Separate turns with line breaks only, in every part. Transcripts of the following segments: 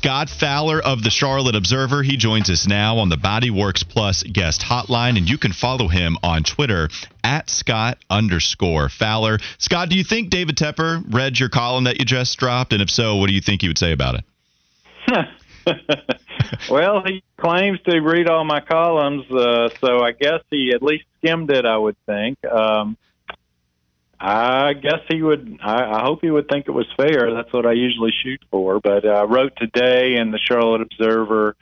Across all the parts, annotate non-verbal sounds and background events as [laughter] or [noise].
Scott Fowler of the Charlotte Observer. He joins us now on the Bodyworks Plus guest hotline, and you can follow him on Twitter at Scott underscore Fowler. Scott, do you think David Tepper read your column that you just dropped? And if so, what do you think he would say about it? [laughs]
well, he claims to read all my columns, uh, so I guess he at least skimmed it. I would think. Um, I guess he would. I, I hope he would think it was fair. That's what I usually shoot for. But I wrote today in the Charlotte Observer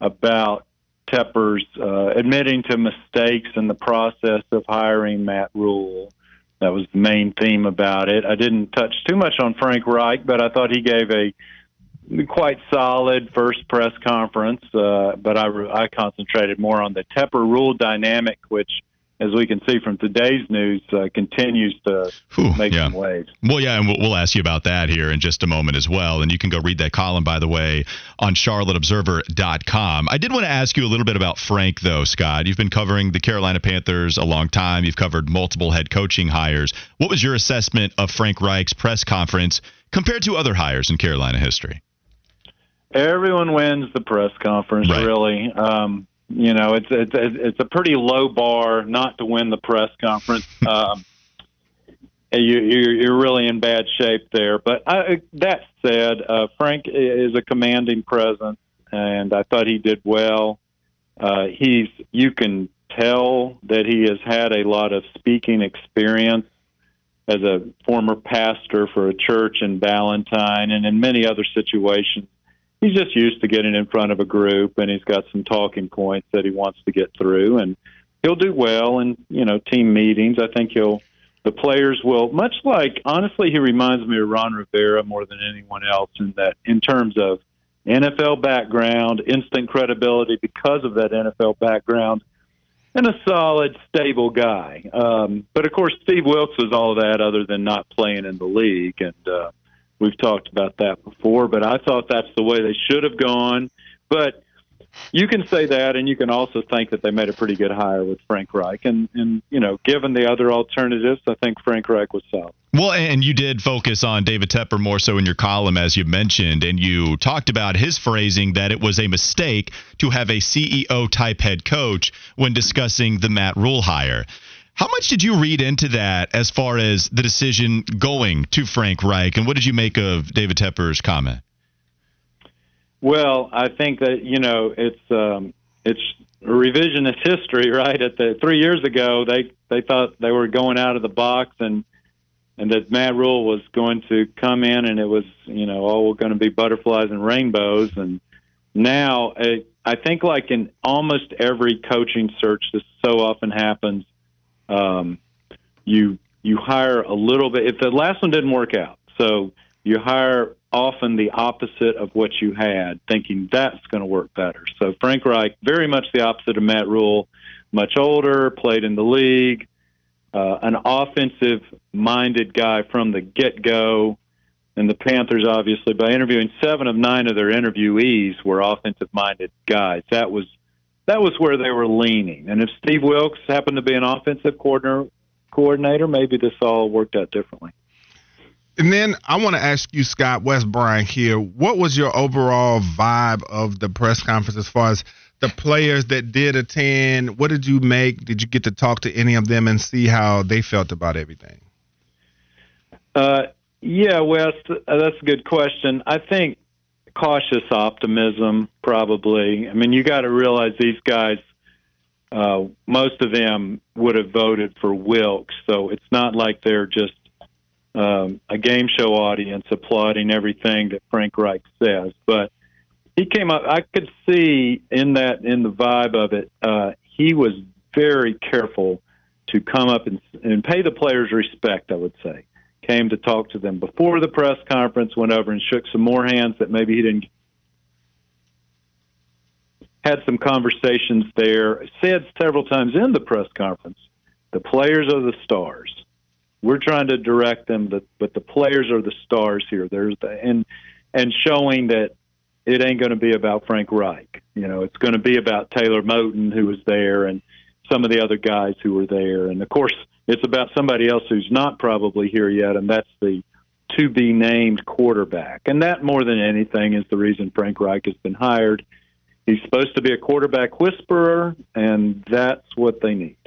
about Tepper's uh, admitting to mistakes in the process of hiring Matt Rhule. That was the main theme about it. I didn't touch too much on Frank Reich, but I thought he gave a quite solid first press conference, uh, but I, I concentrated more on the Tepper Rhule dynamic, which, as we can see from today's news, uh, continues to Whew, make
yeah.
some waves.
Well, yeah, and we'll, we'll ask you about that here in just a moment as well. And you can go read that column, by the way, on charlotteobserver.com. I did want to ask you a little bit about Frank, though, Scott. You've been covering the Carolina Panthers a long time. You've covered multiple head coaching hires. What was your assessment of Frank Reich's press conference compared to other hires in Carolina history?
Everyone wins the press conference, right. really. Um, you know, it's it's it's a pretty low bar not to win the press conference. [laughs] Um, you, you're, you're really in bad shape there. But I, that said, uh, Frank is a commanding presence, and I thought he did well. Uh, he's you can tell that he has had a lot of speaking experience as a former pastor for a church in Ballantyne and in many other situations he's just used to getting in front of a group and he's got some talking points that he wants to get through and he'll do well in you know team meetings. I think he'll the players will much like honestly he reminds me of ron rivera more than anyone else in that in terms of nfl background instant credibility because of that nfl background and a solid stable guy. Um but of course steve wilks was all that other than not playing in the league and uh We've talked about that before, but I thought that's the way they should have gone. But you can say that, and you can also think that they made a pretty good hire with Frank Reich. And, and you know, given the other alternatives, I think Frank Reich was solid.
Well, and you did focus on David Tepper more so in your column, as you mentioned, and you talked about his phrasing that it was a mistake to have a CEO type head coach when discussing the Matt Rhule hire. How much did you read into that as far as the decision going to Frank Reich, and what did you make of David Tepper's comment?
Well, I think that you know it's um, it's revisionist history, [laughs] right? At the three years ago, they they thought they were going out of the box and and that Matt Rhule was going to come in and it was you know all going to be butterflies and rainbows, and now it, I think like in almost every coaching search, this so often happens um, you you hire a little bit. If the last one didn't work out, so you hire often the opposite of what you had, thinking that's going to work better. So Frank Reich, very much the opposite of Matt Rhule, much older, played in the league, uh, an offensive-minded guy from the get-go. And the Panthers, obviously, by interviewing seven of nine of their interviewees were offensive-minded guys. That was that was where they were leaning. And if Steve Wilks happened to be an offensive coordinator, coordinator, maybe this all worked out differently.
And then I want to ask you, Scott Wes Bryant here. What was your overall vibe of the press conference as far as the players that did attend? What did you make? Did you get to talk to any of them and see how they felt about everything?
Uh, yeah, Wes, that's a good question. I think cautious optimism, probably. I mean, you got to realize these guys, uh, most of them would have voted for Wilks, so it's not like they're just um, a game show audience applauding everything that Frank Reich says. But he came up. I could see in that in the vibe of it. Uh, he was very careful to come up and, and pay the players respect. I would say came to talk to them before the press conference, went over and shook some more hands that maybe he didn't. Had some conversations there. Said several times in the press conference, the players are the stars. We're trying to direct them, but the players are the stars here. There's the, and and showing that it ain't going to be about Frank Reich. You know, it's going to be about Taylor Moton, who was there, and some of the other guys who were there, and of course it's about somebody else who's not probably here yet, and that's the to be named quarterback. And that, more than anything, is the reason Frank Reich has been hired. He's supposed to be a quarterback whisperer, and that's what they need.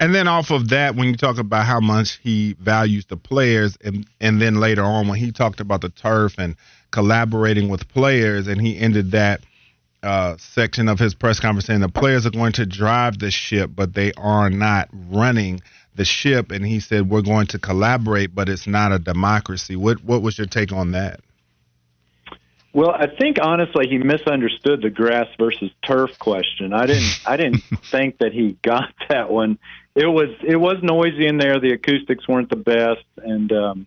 And then off of that, when you talk about how much he values the players, and and then later on when he talked about the turf and collaborating with players, and he ended that uh, section of his press conference saying the players are going to drive the ship, but they are not running the ship. And he said we're going to collaborate, but it's not a democracy. What what was your take on that?
Well, I think honestly he misunderstood the grass versus turf question. I didn't [laughs] I didn't think that he got that one. It was it was noisy in there. The acoustics weren't the best, and um,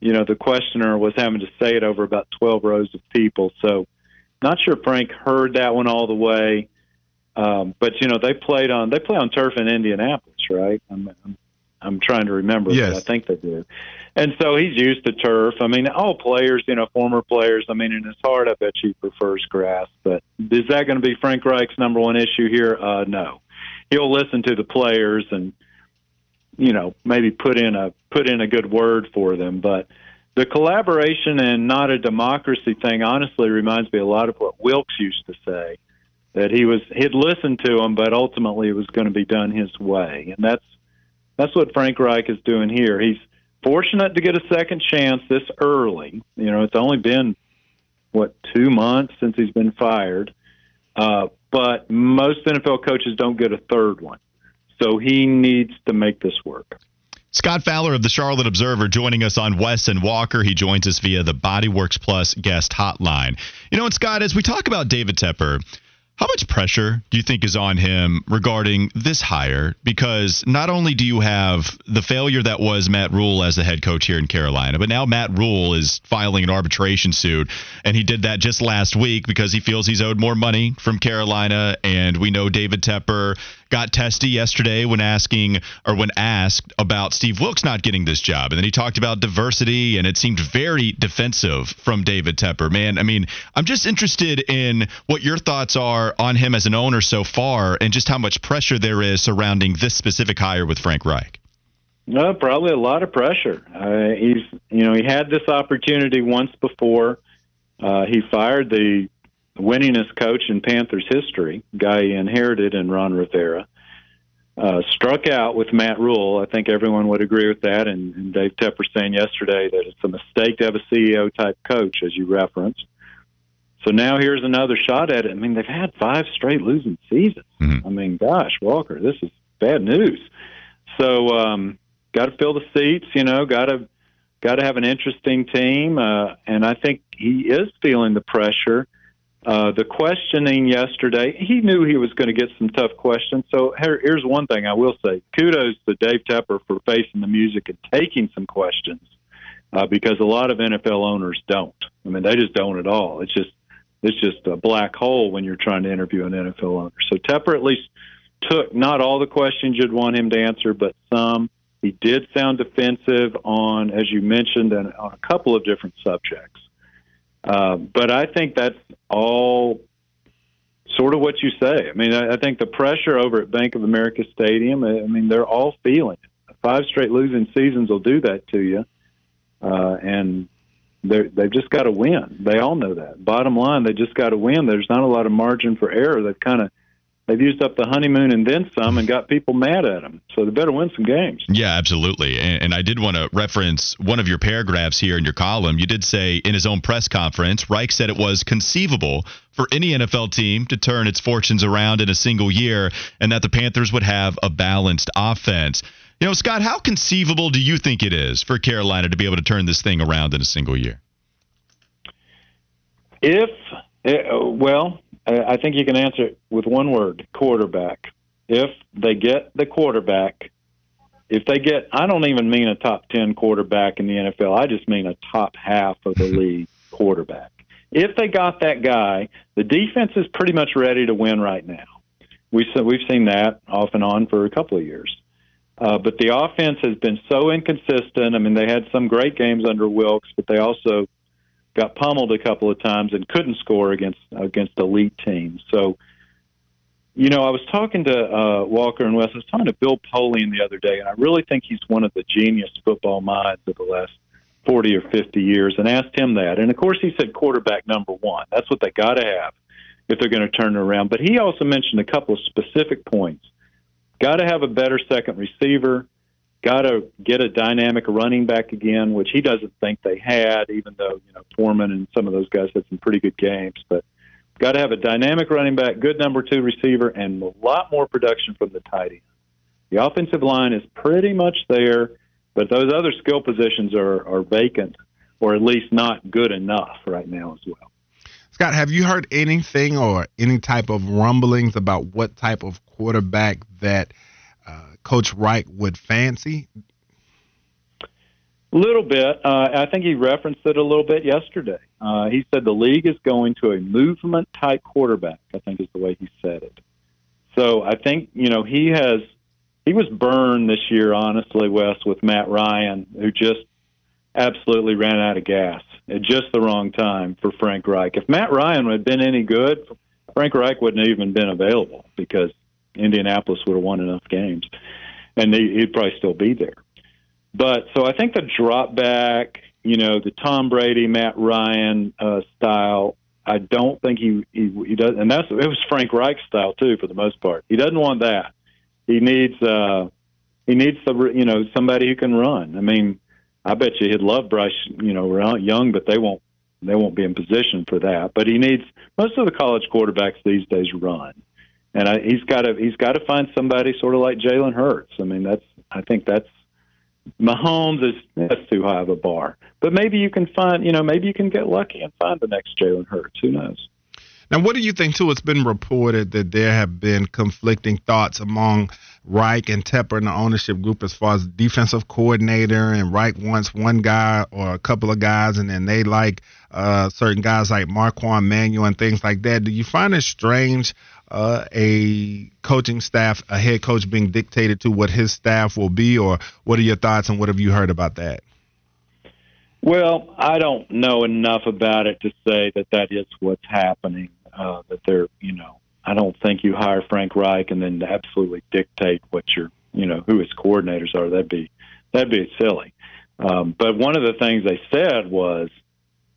you know the questioner was having to say it over about twelve rows of people. So, not sure Frank heard that one all the way. Um, but you know they played on they play on turf in Indianapolis, right? I'm I'm, I'm trying to remember.
Yes,
I think they do. And so he's used to turf. I mean, all players, you know, former players. I mean, in his heart, I bet he prefers grass. But is that going to be Frank Reich's number one issue here? Uh, no. He'll listen to the players and, you know, maybe put in a put in a good word for them. But the collaboration and not a democracy thing, honestly, reminds me a lot of what Wilks used to say. That he was he'd listen to him, but ultimately it was going to be done his way, and that's that's what Frank Reich is doing here. He's fortunate to get a second chance this early. You know, it's only been what two months since he's been fired, uh, but most NFL coaches don't get a third one. So he needs to make this work.
Scott Fowler of the Charlotte Observer joining us on Wes and Walker. He joins us via the Bodyworks Plus guest hotline. You know, and Scott, as we talk about David Tepper, how much pressure do you think is on him regarding this hire? Because not only do you have the failure that was Matt Rhule as the head coach here in Carolina, but now Matt Rhule is filing an arbitration suit, and he did that just last week because he feels he's owed more money from Carolina. And we know David Tepper got testy yesterday when asking or when asked about Steve Wilks not getting this job. And then he talked about diversity, and it seemed very defensive from David Tepper. Man, I mean, I'm just interested in what your thoughts are on him as an owner so far and just how much pressure there is surrounding this specific hire with Frank Reich.
No, probably a lot of pressure. Uh, he's, you know, he had this opportunity once before. Uh, he fired the winningest coach in Panthers history, guy he inherited in Ron Rivera. Uh, struck out with Matt Rhule. I think everyone would agree with that. And, and Dave Tepper saying yesterday that it's a mistake to have a CEO type coach, as you referenced. So now here's another shot at it. I mean, they've had five straight losing seasons. Mm-hmm. I mean, gosh, Walker, this is bad news. So, um, got to fill the seats. You know, got to got to have an interesting team. Uh, and I think he is feeling the pressure. Uh, the questioning yesterday, he knew he was going to get some tough questions. So here, here's one thing I will say: kudos to Dave Tepper for facing the music and taking some questions, uh, because a lot of NFL owners don't. I mean, they just don't at all. It's just it's just a black hole when you're trying to interview an NFL owner. So Tepper at least took not all the questions you'd want him to answer, but some. He did sound defensive on, as you mentioned, and on a couple of different subjects. Uh, but I think that's all sort of what you say. I mean, I, I think the pressure over at Bank of America Stadium, I mean, they're all feeling it. Five straight losing seasons will do that to you. Uh, and they've just got to win. They all know that. Bottom line, they just got to win. There's not a lot of margin for error. They've kind of they've used up the honeymoon and then some and got people mad at them. So they better win some games.
Yeah, absolutely. And, and, I did want to reference one of your paragraphs here in your column. You did say in his own press conference, Reich said it was conceivable for any NFL team to turn its fortunes around in a single year and that the Panthers would have a balanced offense. You know, Scott, how conceivable do you think it is for Carolina to be able to turn this thing around in a single year?
If, eh, well, I think you can answer it with one word quarterback. If they get the quarterback, if they get, I don't even mean a top 10 quarterback in the NFL, I just mean a top half of the [laughs] league quarterback. If they got that guy, the defense is pretty much ready to win right now. We, we've seen that off and on for a couple of years. Uh, but the offense has been so inconsistent. I mean, they had some great games under Wilks, but they also got pummeled a couple of times and couldn't score against against elite teams. So, you know, I was talking to uh, Walker and Wes. I was talking to Bill Polian the other day, and I really think he's one of the genius football minds of the last 40 or 50 years and asked him that. And of course, he said quarterback number one. That's what they got to have if they're going to turn it around. But he also mentioned a couple of specific points. Got to have a better second receiver. Got to get a dynamic running back again, which he doesn't think they had, even though you know Foreman and some of those guys had some pretty good games. But got to have a dynamic running back, good number two receiver, and a lot more production from the tight end. The offensive line is pretty much there, but those other skill positions are, are vacant, or at least not good enough right now as well.
Scott, have you heard anything or any type of rumblings about what type of quarterback that Coach Reich would fancy?
A little bit. Uh, I think he referenced it a little bit yesterday. Uh, he said the league is going to a movement type quarterback. I think is the way he said it. So I think you know he has he was burned this year, honestly, Wes, with Matt Ryan, who just absolutely ran out of gas at just the wrong time for Frank Reich. If Matt Ryan had been any good, Frank Reich wouldn't have even been available because Indianapolis would have won enough games, and he'd probably still be there. But so I think the drop back, you know, the Tom Brady, Matt Ryan uh, style. I don't think he, he he does, and that's it was Frank Reich style too for the most part. He doesn't want that. He needs uh he needs the you know somebody who can run. I mean, I bet you he'd love Bryce, you know, Young, but they won't they won't be in position for that. But he needs most of the college quarterbacks these days run, and I, he's got to he's got to find somebody sort of like Jalen Hurts. I mean, that's I think that's Mahomes is that's too high of a bar. But maybe you can find you know maybe you can get lucky and find the next Jalen Hurts. Who knows?
Now, what do you think, too? It's been reported that there have been conflicting thoughts among Reich and Tepper and the ownership group as far as defensive coordinator. And Reich wants one guy or a couple of guys, and then they like uh, certain guys like Marquand Manuel and things like that. Do you find it strange uh, a coaching staff, a head coach being dictated to what his staff will be, or what are your thoughts and what have you heard about that?
Well, I don't know enough about it to say that that is what's happening. Uh, that they're, you know, I don't think you hire Frank Reich and then absolutely dictate what your, you know, who his coordinators are. That'd be that'd be silly. Um, but one of the things they said was,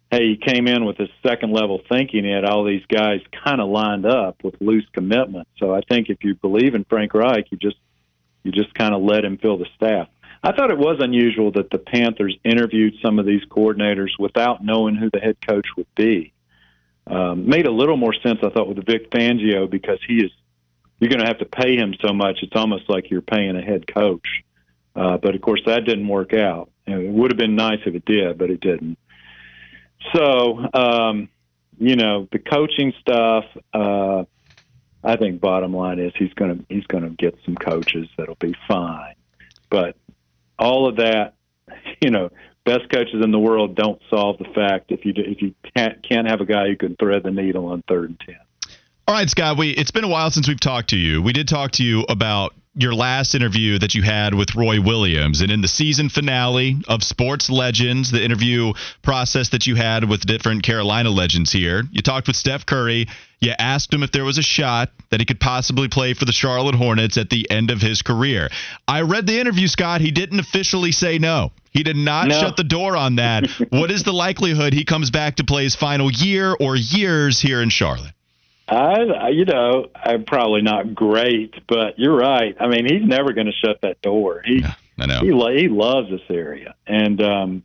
hey, he came in with his second level thinking. He had all these guys kind of lined up with loose commitment. So I think if you believe in Frank Reich, you just you just kind of let him fill the staff. I thought it was unusual that the Panthers interviewed some of these coordinators without knowing who the head coach would be. Um, made a little more sense, I thought, with Vic Fangio because he is you're going to have to pay him so much. It's almost like you're paying a head coach. Uh, but of course, that didn't work out. It would have been nice if it did, but it didn't. So, um, you know, the coaching stuff. Uh, I think bottom line is he's going to he's going to get some coaches that'll be fine. But all of that, [laughs] you know, best coaches in the world don't solve the fact if you if you can't can't have a guy who can thread the needle on third and ten.
All right, Scott. We it's been a while since we've talked to you. We did talk to you about your last interview that you had with Roy Williams. And in the season finale of Sports Legends, the interview process that you had with different Carolina legends here, you talked with Steph Curry. You asked him if there was a shot that he could possibly play for the Charlotte Hornets at the end of his career. I read the interview, Scott. He didn't officially say no. He did not no. shut the door on that. [laughs] what is the likelihood he comes back to play his final year or years here in Charlotte?
I, you know, I'm probably not great, but you're right. I mean, he's never going to shut that door. He, yeah, I know. He, he loves this area, and um,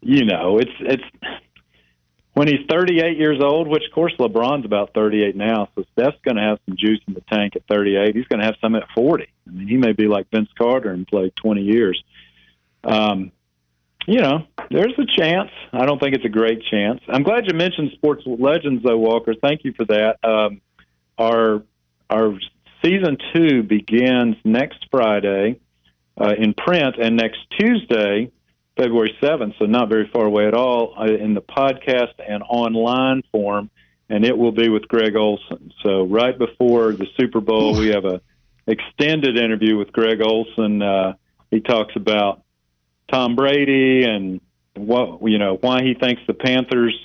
you know, it's it's when he's 38 years old, which of course LeBron's about 38 now, so Steph's going to have some juice in the tank at 38. He's going to have some at 40. I mean, he may be like Vince Carter and play 20 years. Um, you know, there's a chance. I don't think it's a great chance. I'm glad you mentioned sports legends, though, Walker. Thank you for that. Um, our our season two begins next Friday uh, in print, and next Tuesday, February 7th, so not very far away at all, uh, in the podcast and online form, and it will be with Greg Olsen. So right before the Super Bowl, we have a extended interview with Greg Olsen. Uh, he talks about Tom Brady and what you know why he thinks the Panthers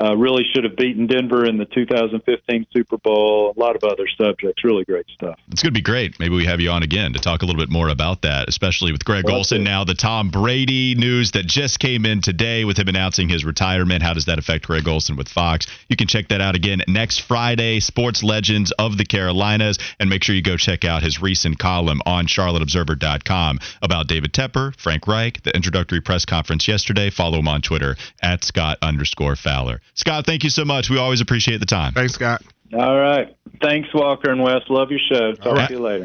uh, really should have beaten Denver in the 2015 Super Bowl. A lot of other subjects. Really great stuff.
It's going to be great. Maybe we have you on again to talk a little bit more about that, especially with Greg well, Olsen. Now, the Tom Brady news that just came in today with him announcing his retirement. How does that affect Greg Olsen with Fox? You can check that out again next Friday. Sports Legends of the Carolinas, and make sure you go check out his recent column on CharlotteObserver.com about David Tepper, Frank Reich, the introductory press conference yesterday. Follow him on Twitter at Scott underscore Fowler. Scott, thank you so much. We always appreciate the time.
Thanks, Scott.
All right. Thanks, Walker and West. Love your show. Talk right. to you later.